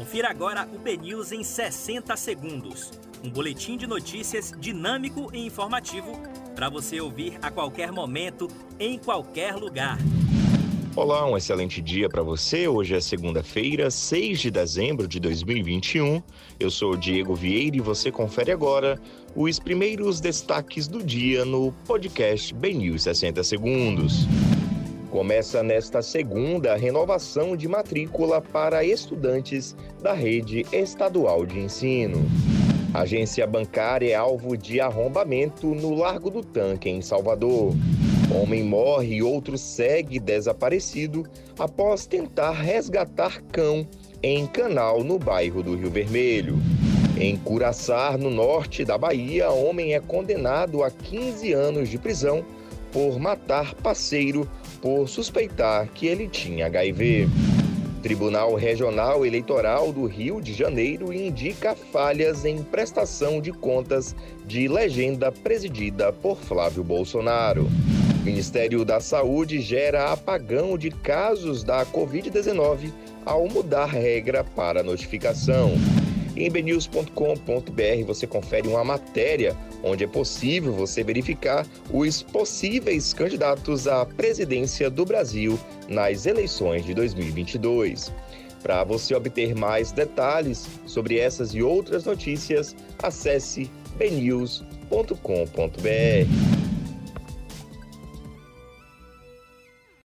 Confira agora o BNews em 60 segundos. Um boletim de notícias dinâmico e informativo para você ouvir a qualquer momento, em qualquer lugar. Olá, um excelente dia para você. Hoje é segunda-feira, 6 de dezembro de 2021. Eu sou Diego Vieira e você confere agora os primeiros destaques do dia no podcast BNews 60 Segundos. Começa nesta segunda a renovação de matrícula para estudantes da rede estadual de ensino. Agência bancária é alvo de arrombamento no Largo do Tanque, em Salvador. Homem morre e outro segue desaparecido após tentar resgatar cão em canal no bairro do Rio Vermelho. Em Curaçar, no norte da Bahia, homem é condenado a 15 anos de prisão por matar parceiro por suspeitar que ele tinha HIV. Tribunal Regional Eleitoral do Rio de Janeiro indica falhas em prestação de contas de legenda presidida por Flávio Bolsonaro. Ministério da Saúde gera apagão de casos da Covid-19 ao mudar regra para notificação. Em bnews.com.br você confere uma matéria onde é possível você verificar os possíveis candidatos à presidência do Brasil nas eleições de 2022. Para você obter mais detalhes sobre essas e outras notícias, acesse bnews.com.br.